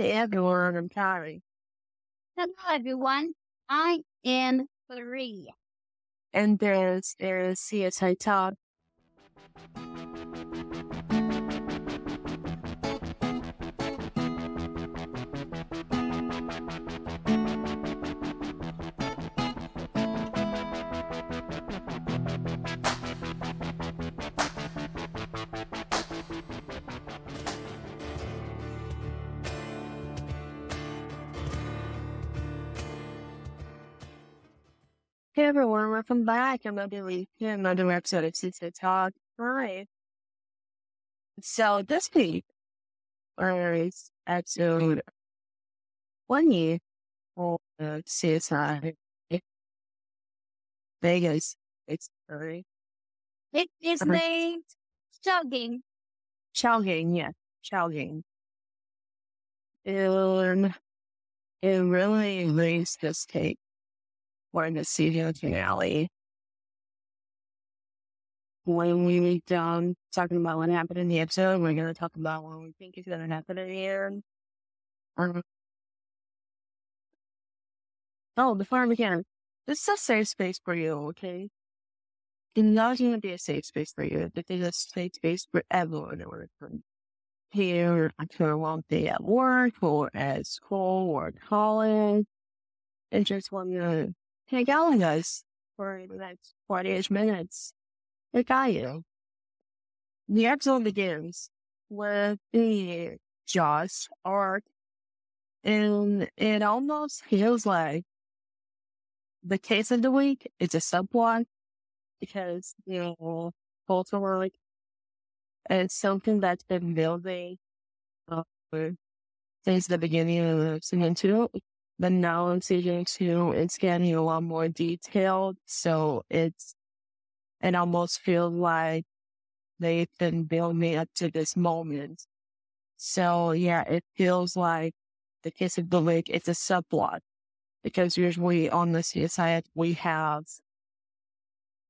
Hey everyone, I'm Kari. Hello, everyone. I am three. And there's there's CSI Talk. Hey everyone, welcome back. I'm Billy. Another episode of CSI Talk. Hi. So this week is episode 20 for uh, CSI Vegas. It's sorry. It is named Jogging. Chowgang, yeah, Chowgang. And it really raised the this take for the season finale. When we meet done talking about what happened in the episode, we're going to talk about what we think is going to happen in the end. Um, oh, before I begin, this is a safe space for you, okay? It's not going to be a safe space for you. This is a safe space for everyone. Or from here after a long day at work or at school or college. And just want to with us for the next 48 minutes. I got you. The episode begins with the Josh arc. And it almost feels like the case of the week is a subplot because, you know, culture work is something that's been building uh, since the beginning of season two. But now in season two, it's getting a lot more detailed. So it's, it almost feels like they've been building up to this moment. So yeah, it feels like the case of the lake, it's a subplot because usually on the CSI, we have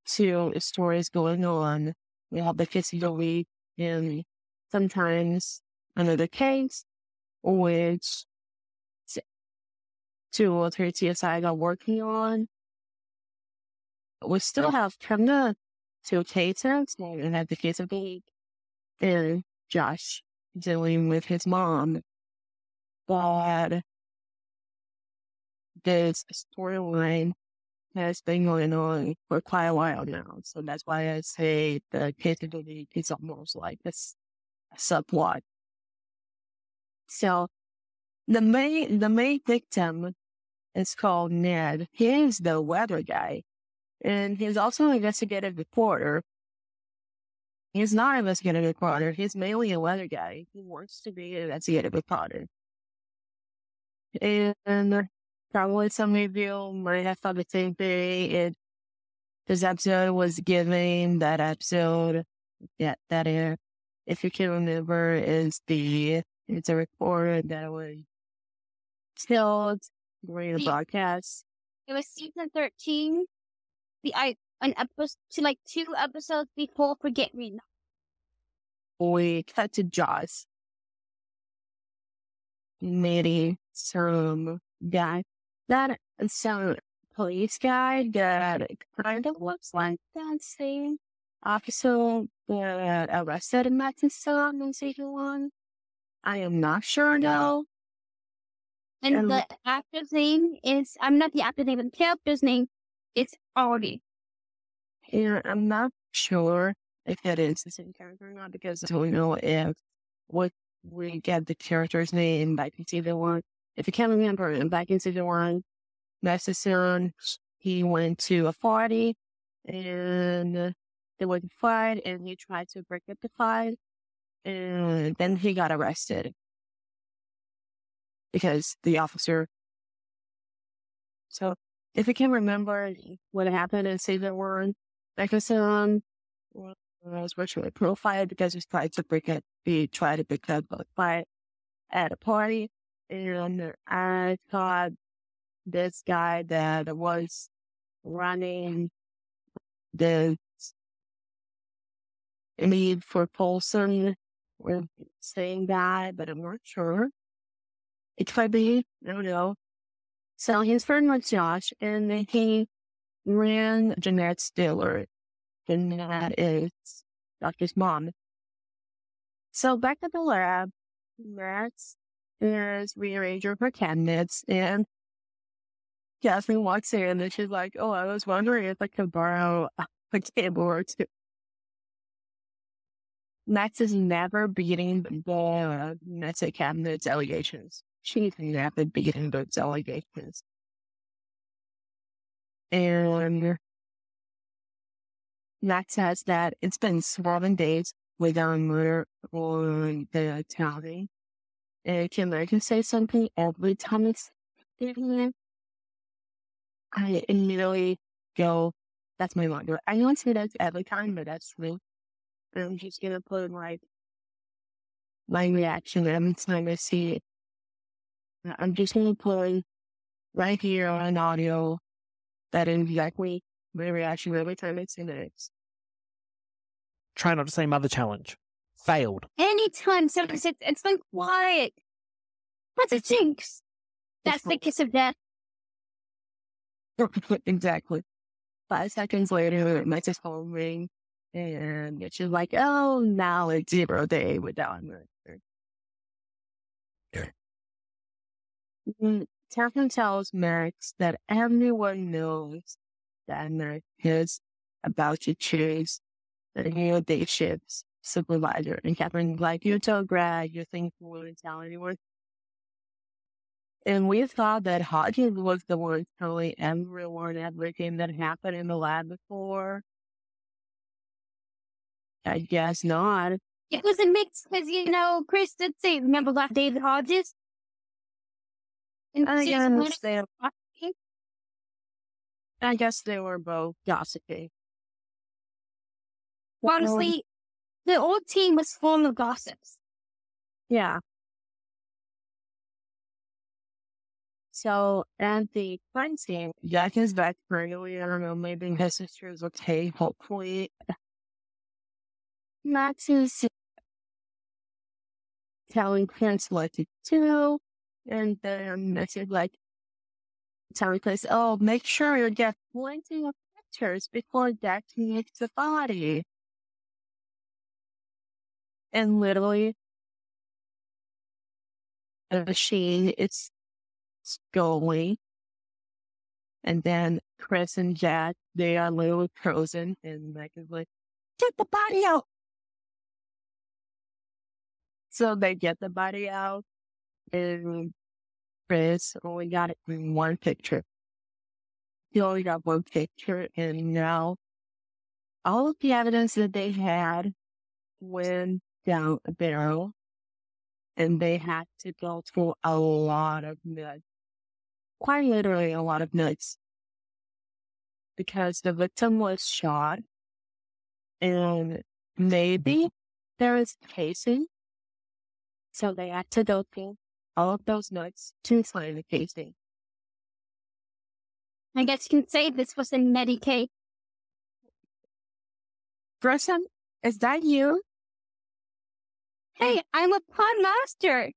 two stories going on. We have the case of the week and sometimes another case, which two or three CSI are working on. We still have kind of two cases, and have the case of week and Josh dealing with his mom. But this storyline has been going on for quite a while now. So that's why I say the case of the is almost like a, a subplot. So the main, the main victim is called Ned. He's the weather guy and he's also an investigative reporter. He's not an investigative reporter. He's mainly a weather guy. He wants to be an investigative reporter. And probably some of you might have thought the same thing. It, this episode was giving that episode that that air, if you can remember, is the it's a reporter that was killed during the broadcast. It was season 13. The I an episode to like two episodes before Forget Me Not. We cut to Jaws. Maybe some guy that some police guy that kind of looks like that same officer that arrested Matthew Son in season one. I am not sure though. And And- the actor's name is I'm not the actor's name, but the character's name is Artie. And I'm not sure if that is the same character or not because I don't know if what we get the character's name back in season one. If you can't remember, back in season one, Master he went to a party and there was a fight and he tried to break up the fight and then he got arrested because the officer. So if you can remember what happened and say that we're in season one, Beckerson was virtually profiled because he tried to break up, he tried to break up fight at a party. And I thought this guy that was running the lead for Folsom was saying that, but I'm not sure. It could be, I don't know. So his friend was Josh, and he ran Jeanette's dealer. Jeanette is Doctor's mom. So back at the lab, Max is rearranging her cabinets, and Catherine walks in, and she's like, "Oh, I was wondering if I could borrow a table or two. Max is never beating the uh, Mesa cabinet's allegations. She's never beating those allegations. And Max says that it's been seven days without a murder or the county. And can I just say something every time it's different? I immediately go, that's my mother. I don't say that every time, but that's. And I'm just gonna put like my reaction every time I see it. I'm just gonna put right here on an audio that is exactly my reaction every time I see it. Try not to say mother challenge. Failed. Anytime somebody says it's been quiet. That's a jinx. That's the kiss of death. exactly. Five seconds later, my phone ring, and she's like, "Oh, now it's zero day without murder." Mm, Catherine tells Max that everyone knows that is about to choose the new day shift supervisor. And Catherine's like, you're so grad, you think you wouldn't tell anyone. And we thought that Hodges was the one telling everyone everything that happened in the lab before. I guess not. It was a mix because, you know, Chris did say, remember last David Hodges? And I guess they, I guess they were both gossiping. honestly, the old team was full of gossips. Yeah. So, at the crime scene, Jack is back regularly. I don't know, maybe his sister is okay, hopefully. Max is telling Prince what to do. And then Max is like, telling Chris, oh, make sure you get plenty of pictures before makes the body. And literally, the machine is going. And then Chris and Jack, they are literally frozen. And Mike is like, get the body out. So they get the body out. And Chris only got it in one picture. He only got one picture. And now all of the evidence that they had went down a barrel and they had to go through a lot of nuts. Quite literally a lot of nuts. Because the victim was shot and maybe there is casing. So they had to go through all of those nuts to find the casing. I guess you can say this was a Medicaid. Grissom, is that you? Hey, I'm a pod master.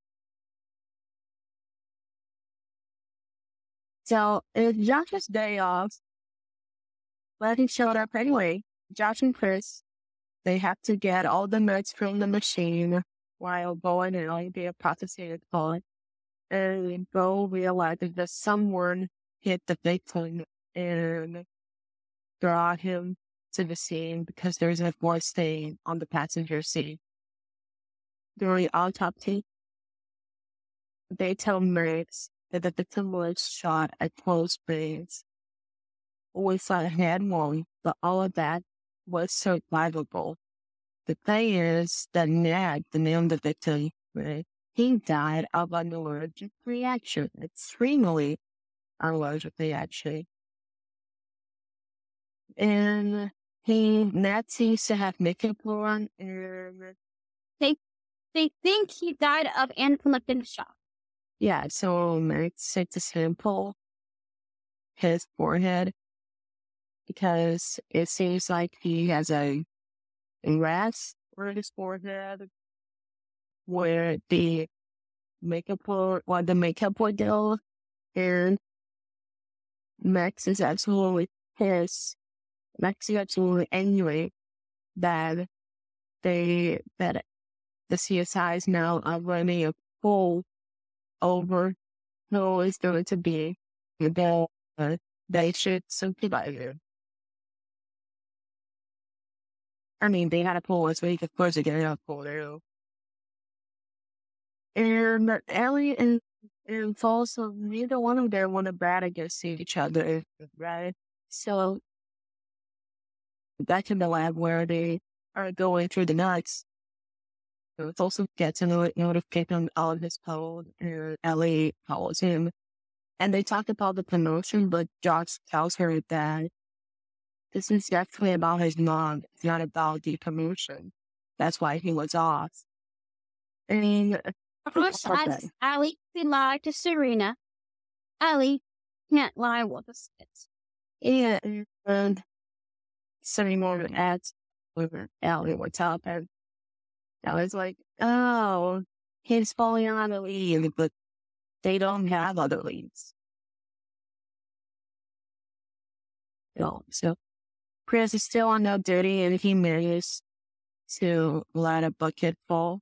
So it's Josh's day off. But he showed up anyway. Josh and Chris, they have to get all the notes from the machine while going and the processing it call. And Beau realizes that someone hit the victim and brought him to the scene because there's a blood stain on the passenger seat. During autopsy, they tell Max that the victim was shot at close range with a head wound, but all of that was survivable. The thing is that Ned, the name of the victim, right, he died of an allergic reaction, extremely allergic reaction. And he, seems to have makeup on and They they think he died of anaphylactic shock. Yeah, so Max takes a sample his forehead because it seems like he has a rash on his forehead where the makeup or well, the makeup do. And Max is absolutely pissed. Max is absolutely angry that they that the CSI is now running a poll over who is going to be the uh, they should supervisor. I mean, they had a poll this week. Of course, they get a poll there. And Ellie and and Folsom, neither one of them want to bat against each other, right? So back in the lab where they are going through the nuts, it also gets a notification on his phone, and Ellie calls him. And they talk about the promotion, but Josh tells her that this is definitely about his mom. It's not about the promotion. That's why he was off. And First, as Ali to lie to Serena. Ali can't lie with us. Yeah, and Serena adds over Allie what's up, and I was like, oh, he's falling on the lead, but they don't have other leads. No, so Chris is still on no duty and he manages to let a bucket fall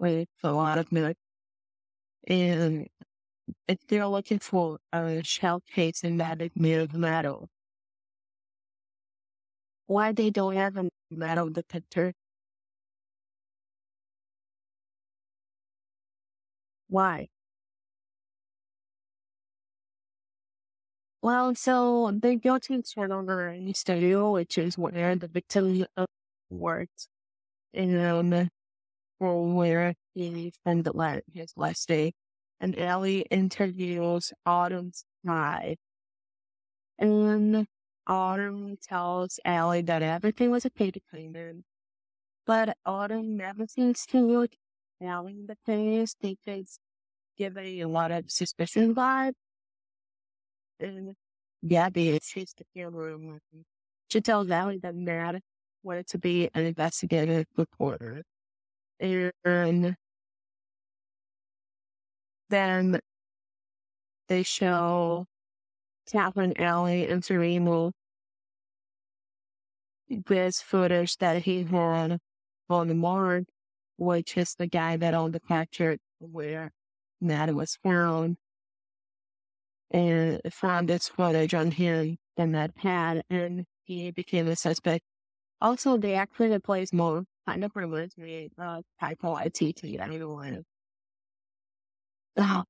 with a lot of milk. And they're looking for a shell case in that of metal, why they don't have a metal detector? Why? Well, so they go to Turnover Studio, which is where the victim worked. And where he spent the last, his last day. And Ellie interviews Autumn's guy. And Autumn tells Ellie that everything was okay between them. But Autumn never seems to look Ellie in the face. Just give a lot of suspicion vibe. And Gabby, she's the camera. She tells Ellie that Matt wanted to be an investigative reporter and then they show Catherine Allie and Serena this footage that he had on the morgue, which is the guy that owned the factory where Matt was found. And found this footage on him and that pad, and he became a suspect. Also, they actually replaced more kind of reminds me even want to. Oh.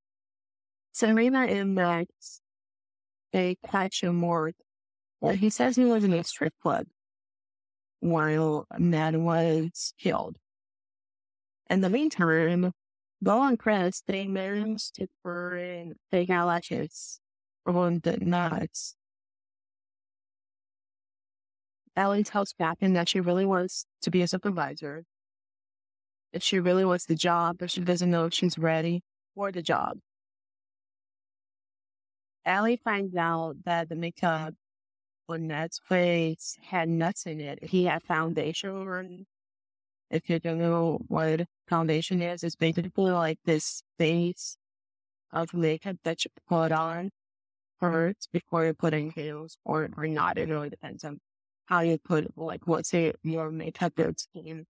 Serena and Max, they catch him more. He says he was in a strip club while Matt was killed. In the meantime, Beau and Chris, they managed to burn fake eyelashes on the nuts Ellie tells Captain that she really wants to be a supervisor. That she really wants the job, but she doesn't know if she's ready for the job. Ellie finds out that the makeup on face had nuts in it. He had foundation. If you don't know what foundation is, it's basically like this base of makeup that you put on first before you put in heels or, or not. It really depends on how you put like what's it your makeup routine.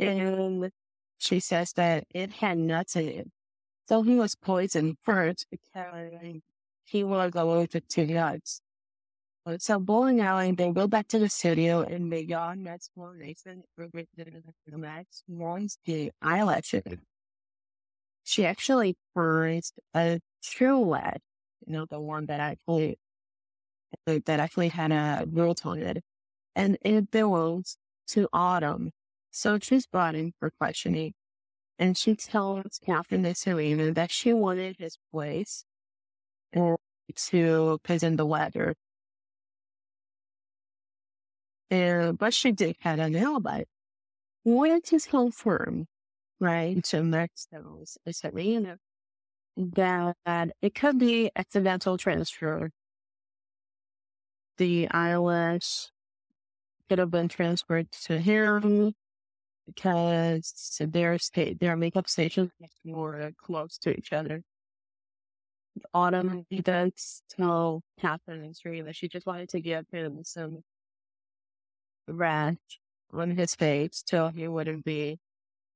And she says that it had nuts in it. So he was poisoned first because he was allergic to nuts. So Beau and Allie, they go back to the studio and they got Matt's explanation Max wants the eyelashes. She actually first a true lead, you know, the one that actually that actually had a growth on it. And it belongs to Autumn. So she's brought in for questioning. And she tells Captain Serena that she wanted his place to present the letter. And, but she did have an alibi. Which is confirmed, right? Max tells Serena that it could be accidental transfer the eyelash could have been transferred to him. because their sta- their makeup stations were close to each other. Autumn does tell Catherine and Serena that she just wanted to give him some rash on his face till he wouldn't be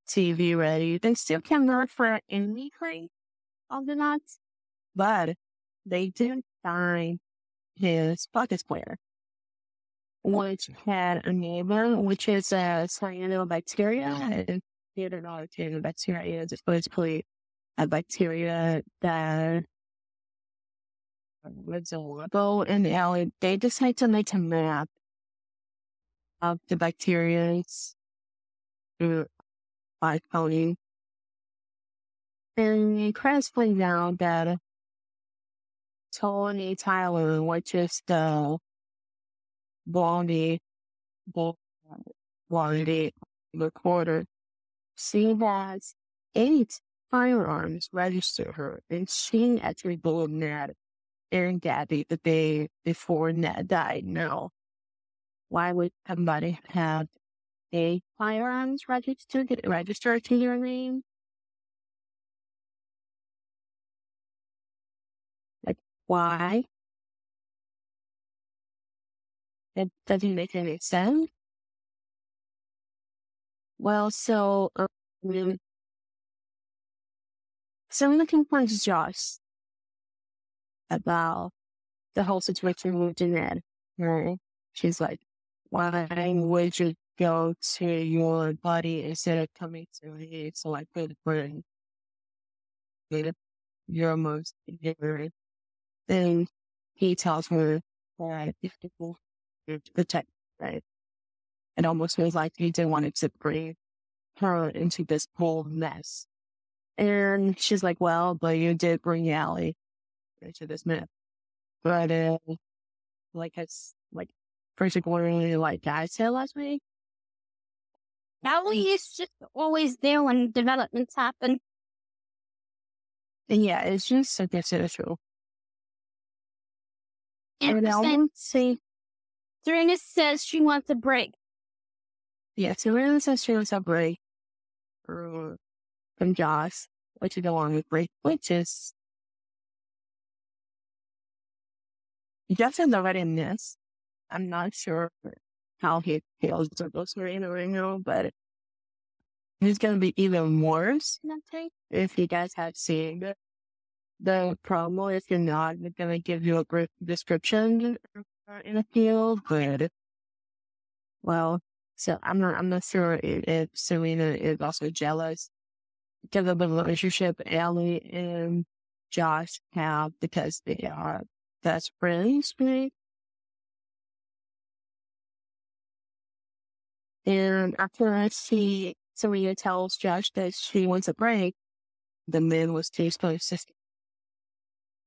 TV ready. They still can work for anything of the nuts, but they did find his pocket square, which had a neighbor, which is a cyanobacteria. If you don't know what cyanobacteria is, it's basically a bacteria that lives in in the alley. They decided to make a map of the bacterias by coding. And it found that Tony Tyler, which is the Blondie, Blondie recorder, she has eight firearms registered her, and she actually blew Ned and Gabby the day before Ned died. No, why would somebody have a firearms registered registered to your name? Why? It doesn't make any sense. Well, so, um, someone confronts Josh about the whole situation with Jeanette, right? She's like, why would you go to your body instead of coming to me so I could bring your most ignorant then he tells her that if people protect, right? It almost feels like he didn't want to bring her into this whole mess. And she's like, well, but you did bring Allie into this mess. But, uh, like, it's like, particularly like I said last week. Allie is just always there when developments happen. And yeah, it's just so true. And And say, Serena says she wants a break. yeah, Serena says she wants a break from, Josh, which is along with break, which is Josh is already in this. I'm not sure how he feels about Serena right now, but it's going to be even worse if you guys have seen the, promo. If you're not, going to give you a brief description in a field, but well, so I'm not, I'm not sure if, if Serena is also jealous because of the relationship Ellie and Josh have because they are best friends, right? And after I see Serena tells Josh that she wants a break, the man was Tate's sister.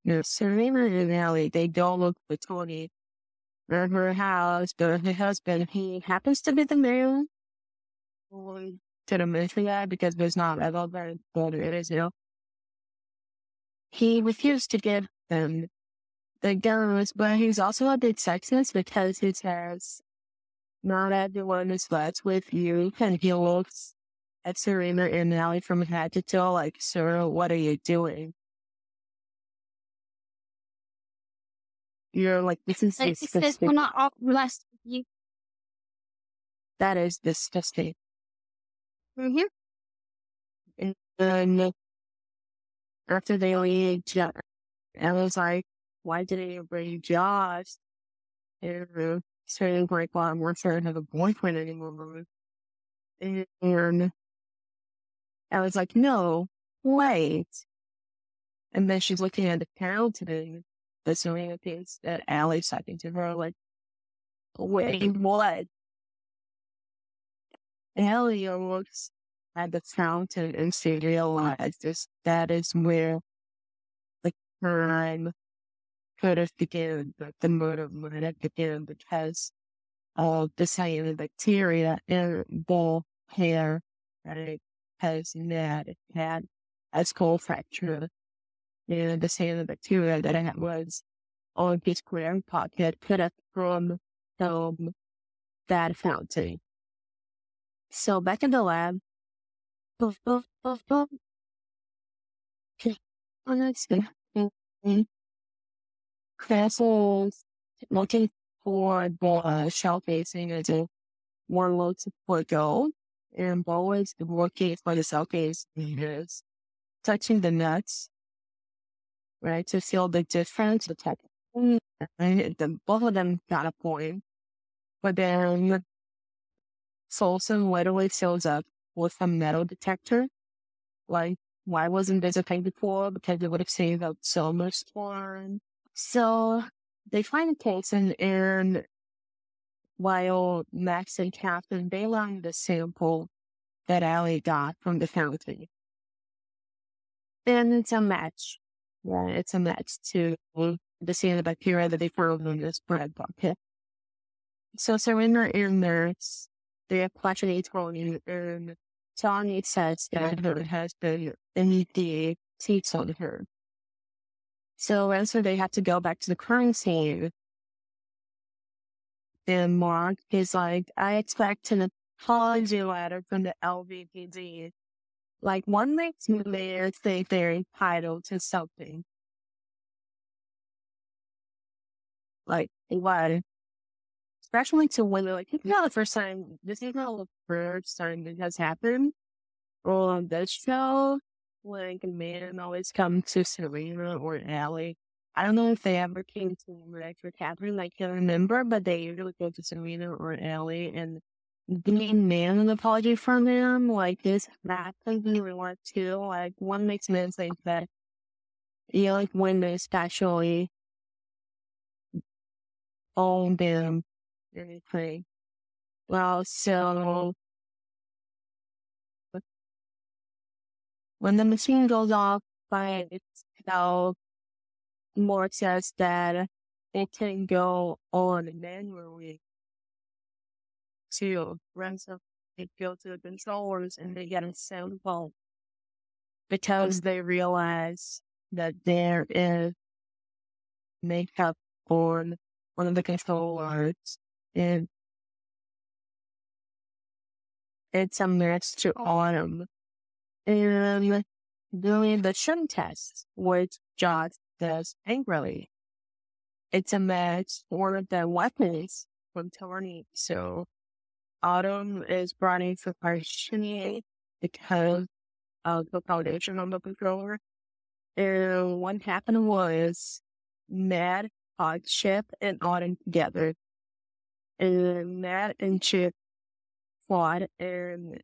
Know, Serena and Ellie, they don't look for Tony at her house, but her husband, he happens to be the man. To the that because there's not a lot of but it is, you know. He refused to give them the guns, but he's also a bit sexist because he says, not everyone is flirts with you. And he looks at Serena and Ellie from head to toe like, sir, what are you doing? You're like, this is says, disgusting. you. That is disgusting. Mm-hmm. And then after they leave, Jo- Ella's like, why didn't you bring Josh? And saying like, well, I'm not sure I have a boyfriend anymore. And I was like, no, wait. And then she's looking at the counting, the Serena things that Allie's talking to her like, wait, what? Ellie looks at the fountain and she realizes that is where the crime could have begun, that the murder would have begun because of the cyanobacteria in the hair that it has had, it had a skull fracture. And the cyanobacteria that it was on his square pocket could have from, from that fountain. So back in the lab, that's good. Mhm. Chris is looking for the uh, shell casing as a warlord put gold, and Beau is working for the cell case is touching the nuts, right, to feel the difference, the type. And mm. the, both of them got a point. But then Folsom literally fills up with a metal detector. Like, why wasn't this a thing before? Because it would have saved up so much time. So they find a case and, and while Max and Catherine, they learn the sample that Allie got from the fountain. And it's a match. Yeah, it's a match to the cyanobacteria that they found in this bread bucket. So Serena and Nurse, they are questioning Tony and Tony says that her husband immediately cheats on her. So answer they have to go back to the crime scene. And Mark is like, I expect an apology letter from the LVPD. Like one makes me think they're entitled to something. Like what? Especially to when they're like it's not the first time. This is not the first time this has happened on this show. Like a man always come to Serena or Allie. I don't know if they ever came to Rex or Catherine. I can't remember, but they usually go to Serena or Allie and man an apology from them. Like this happens in real life too. Like one makes men think that you know, like when they especially own them anything. Well, so when the machine goes off by itself, more says that it can go on manually to run some they go to the controllers and they get a sample because they realize that there is makeup on one of the controllers and it's a match to autumn. And doing the shun test, which Josh does angrily. It's a match for the weapons from Tony. So Autumn is brought in for questioning because of the foundation on the controller. And what happened was Matt caught Chip and Autumn together. And Matt and Chip fought and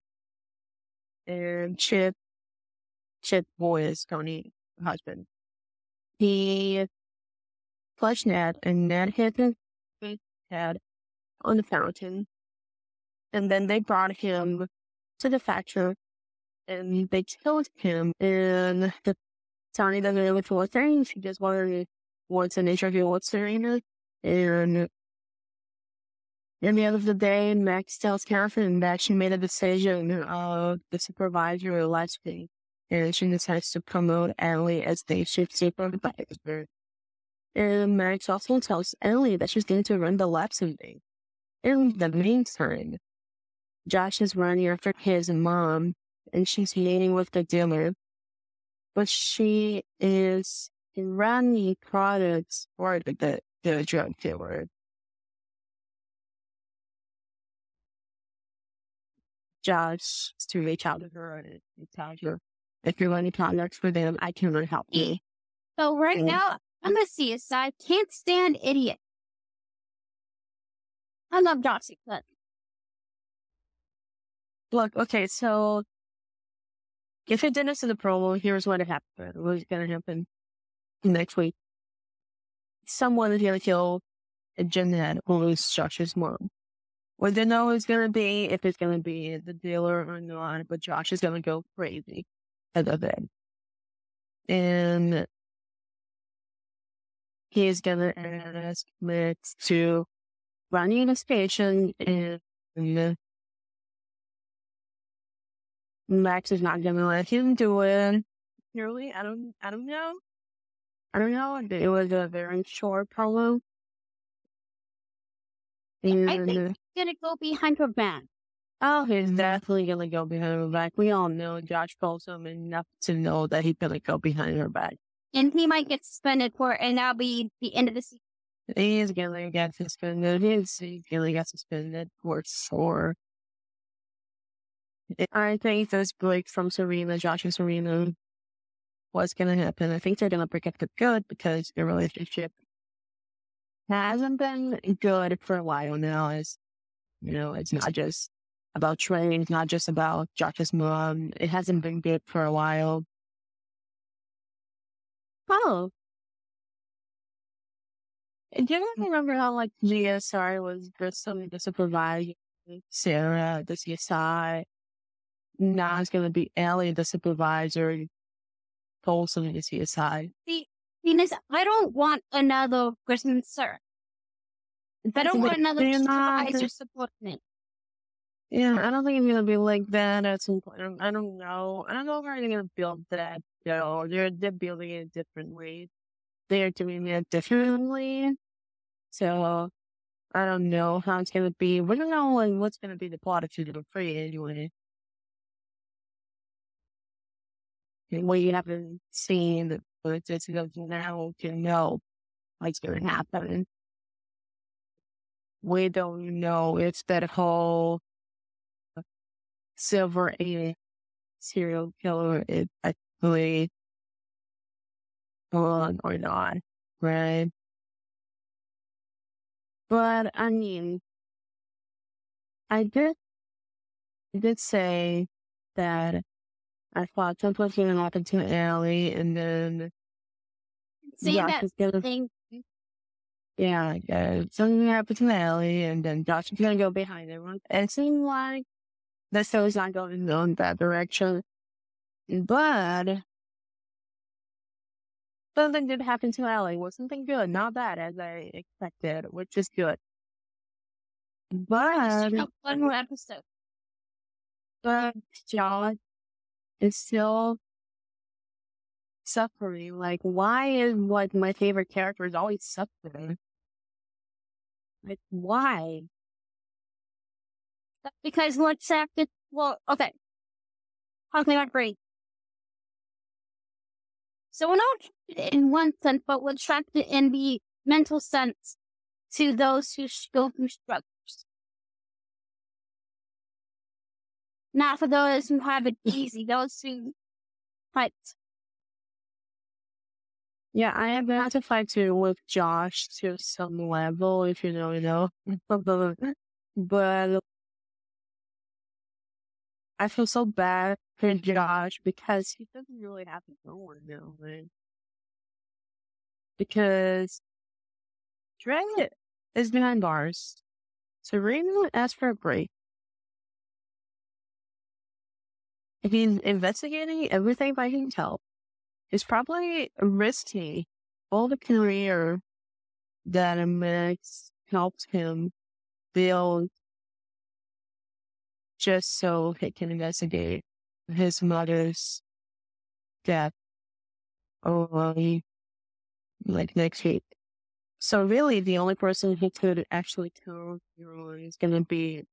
and Chip Chip boys Tony husband. He pushed Ned and Ned hit his head on the fountain. And then they brought him to the factory and they killed him. And Tony doesn't really feel things. He just wanted wants an interview with Serena. And at the end of the day, Max tells Catherine that she made a decision of the supervisor week. And she decides to promote Ellie as the shift supervisor. And Max also tells Ellie that she's going to run the lab someday. In the meantime, Josh is running after his mom, and she's meeting with the dealer. But she is running products for the, the drug dealer. Josh to reach out to her and tell her if you're running products for them, I can really help you. So right Mm. now, I'm a CSI. Can't stand idiot. I love Joxy, but Look, okay, so if it didn't see the promo, here's what happened. What's gonna happen next week? Someone is gonna kill a Jeanette, who is Josh's mom. We don't know who it's gonna be, if it's gonna be the dealer or not, but Josh is gonna go crazy at the bed. And he's gonna ask Max to run an investigation and Max is not gonna let him do it. Really? I don't I don't know. I don't know. It was a very short promo. I think- gonna go behind her back. Oh, he's mm-hmm. definitely gonna go behind her back. We all know Josh Folsom enough to know that he's gonna go behind her back. And he might get suspended for it, and that'll be the end of the season. He's gonna get suspended. He's, he's gonna get suspended for sure. I think this break from Serena, Josh and Serena, what's gonna happen. I think they're gonna break up good because their relationship hasn't been good for a while now. As you know, it's not just about training, it's not just about Josh's mom. It hasn't been good for a while. Oh. And do you remember how like GSR was just something to supervise Sarah, the CSI? Now it's gonna be Ellie, the supervisor, Folsom, the CSI. The thing is, I don't want another Christmas sir. I don't want another supervisor subordinate. Yeah, I don't think it's gonna be like that at some point. I don't, I don't know. I don't know if they're gonna build that. though. they're they're building it differently. They're doing it differently. So I don't know how it's gonna be. We don't know like what's gonna be the plot of Season Three anyway. We haven't seen the just enough now to know what's gonna happen. We don't know if that whole silver a serial killer is actually on or not, right? But I mean, I did, I did say that I thought something was going to happen to Allie, and then See Josh that gonna, thing? yeah, yeah, uh, something happened to Allie, and then Josh is going to go behind everyone. And it seemed like the show's not going in that direction. But something did happen to Allie. Was something good, not bad as I expected, which is good. But one more episode. but Josh is still suffering. Like, why is like my favorite character is always suffering? Like, why? Because what's after, well, okay. Talking about brain. So we're not in one sense, but we're attracted in the mental sense to those who go through struggles. Not for those who have it easy, those who fight. Yeah, I have had to fight too with Josh to some level, if you know, you know. but I feel so bad for Josh because he doesn't really have to go one now? Because Dre is behind bars. Serena asked for a break. He's investigating everything by himself, it's probably risky all the career that Max helped him build just so he can investigate his mother's death only like next week. So really the only person who could actually Hero is gonna be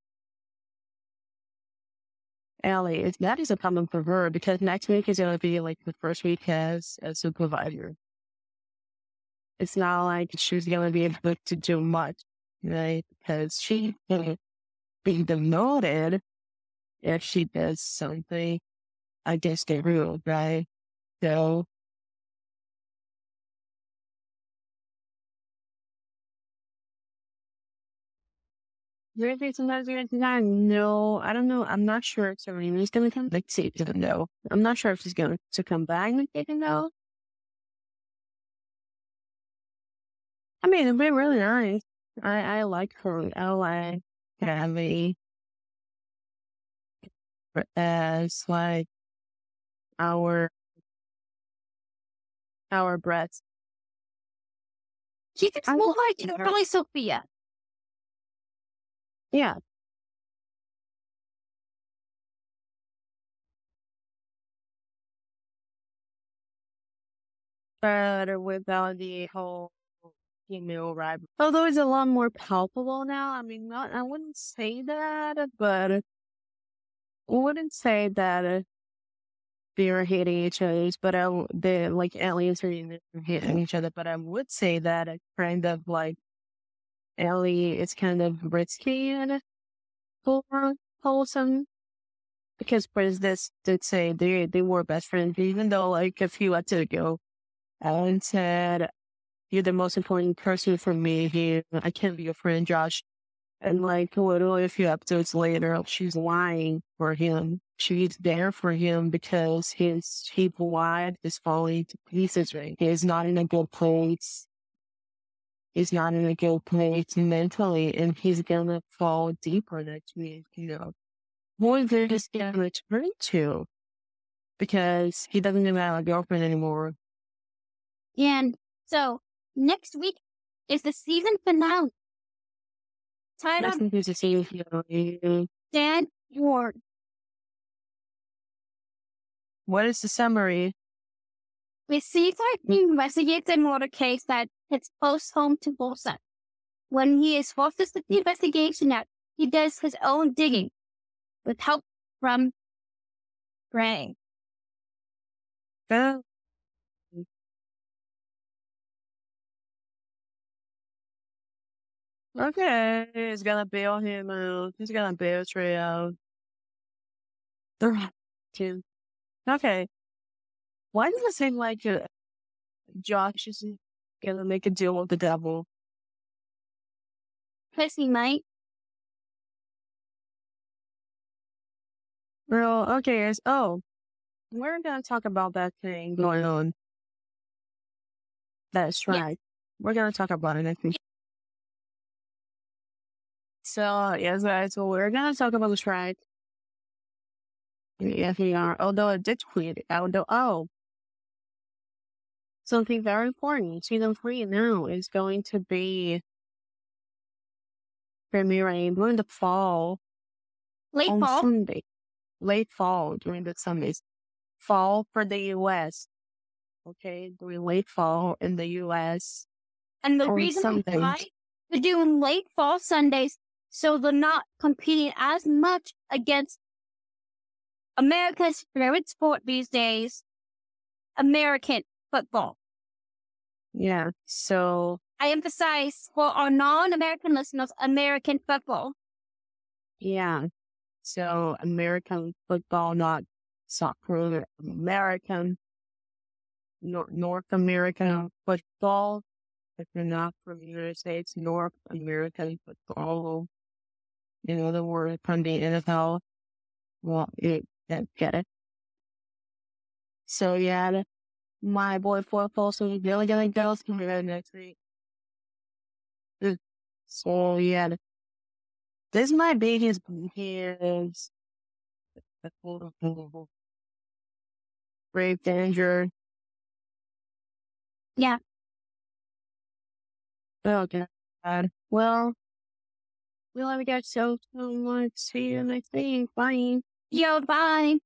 Allie. That is a problem for her because next week is gonna be like the first week as a supervisor. It's not like she's gonna be able to do much, right? Because she can be demoted if she does something against the rule, right? So Really, sometimes you're gonna no, I don't know. I'm not sure if Serena's gonna come. Like, see, doesn't know. I'm not sure if she's going to come back. Like, even though. I mean, it'd be really nice. I I like her. I like Abby as like our our breaths. She's I more like like, her. really Sophia. Yeah. But without the whole female rivalry. Although it's a lot more palpable now. I mean, not, I wouldn't say that, but wouldn't say that uh, they're hating each other, but I, they're like aliens are hating each other. But I would say that it's kind of like Allie is kind of risky and wholesome because this did say they they were best friends, even though like a few episodes ago, Ellen said, "You're the most important person for me here. I can't be your friend, Josh." And like literally a few episodes later, she's lying for him. She's there for him because his people life is falling to pieces right. he is not in a good place. He's not in a good place mentally and he's gonna fall deeper next week, you know. Who is there just gonna turn to? Because he doesn't even have a girlfriend anymore. And so next week is the season finale. Tied That's on to see you. Dan Ward. What is the summary? We see he investigates a murder case that hits close home to Folsom. When he is forced to sit the investigation out, he does his own digging with help from Gray. Uh, Okay, he's gonna bail him out. He's gonna bail Trey out. The two. Okay. Why does it seem like uh, Josh is gonna make a deal with the devil? He might. Well, okay, guys. Oh, we're gonna talk about that thing going on. That's Yeah. right. We're gonna talk about it next week. So, yes, guys, so we're gonna talk about the strike. Yes, we are. Although I did tweet it. Although, oh, something very important. Season three now is going to be premiering during the fall Late on fall. Sunday, late fall during the Sundays, fall for the U.S. Okay, during late fall in the U.S. And the reason Sundays. why they're doing late fall Sundays, so they're not competing as much against America's favorite sport these days, American football. Yeah, so I emphasize for our non-American listeners, American football. yeah, so American football, not soccer, American, Nor- North American football. If you're not from the United States, North American football. In other words, from the NFL. Well, you get get it. So yeah, my boy so he's really gonna go coming out next week. So yeah, this might be his his grave danger. Yeah. Oh god. Well, we love you guys so so much. See you next week. Bye. Yo. Bye.